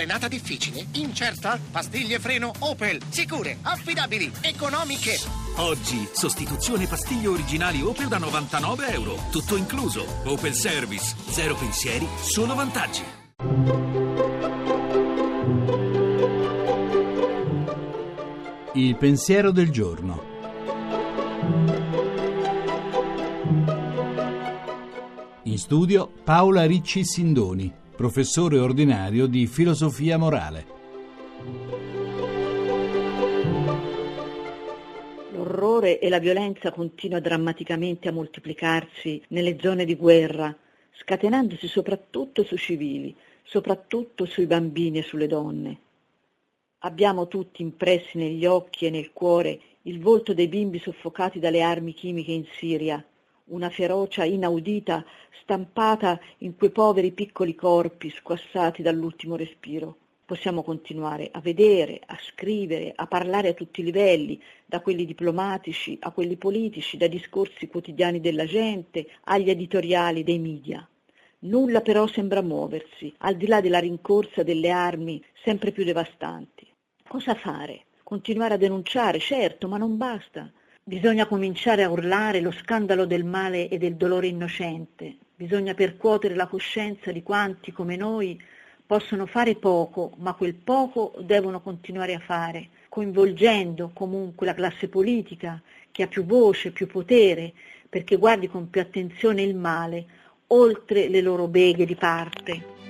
Frenata difficile? Incerta? Pastiglie freno Opel. Sicure, affidabili, economiche. Oggi, sostituzione pastiglie originali Opel da 99 euro. Tutto incluso. Opel Service. Zero pensieri, solo vantaggi. Il pensiero del giorno. In studio Paola Ricci Sindoni, professore ordinario di filosofia morale. L'orrore e la violenza continua drammaticamente a moltiplicarsi nelle zone di guerra, scatenandosi soprattutto sui civili, soprattutto sui bambini e sulle donne. Abbiamo tutti impressi negli occhi e nel cuore il volto dei bimbi soffocati dalle armi chimiche in Siria, una ferocia inaudita stampata in quei poveri piccoli corpi squassati dall'ultimo respiro. Possiamo continuare a vedere, a scrivere, a parlare a tutti i livelli, da quelli diplomatici a quelli politici, dai discorsi quotidiani della gente agli editoriali dei media. Nulla però sembra muoversi, al di là della rincorsa delle armi sempre più devastanti. Cosa fare? Continuare a denunciare, certo, ma non basta. Bisogna cominciare a urlare lo scandalo del male e del dolore innocente. Bisogna percuotere la coscienza di quanti, come noi, possono fare poco, ma quel poco devono continuare a fare, coinvolgendo comunque la classe politica, che ha più voce, più potere, perché guardi con più attenzione il male, oltre le loro beghe di parte.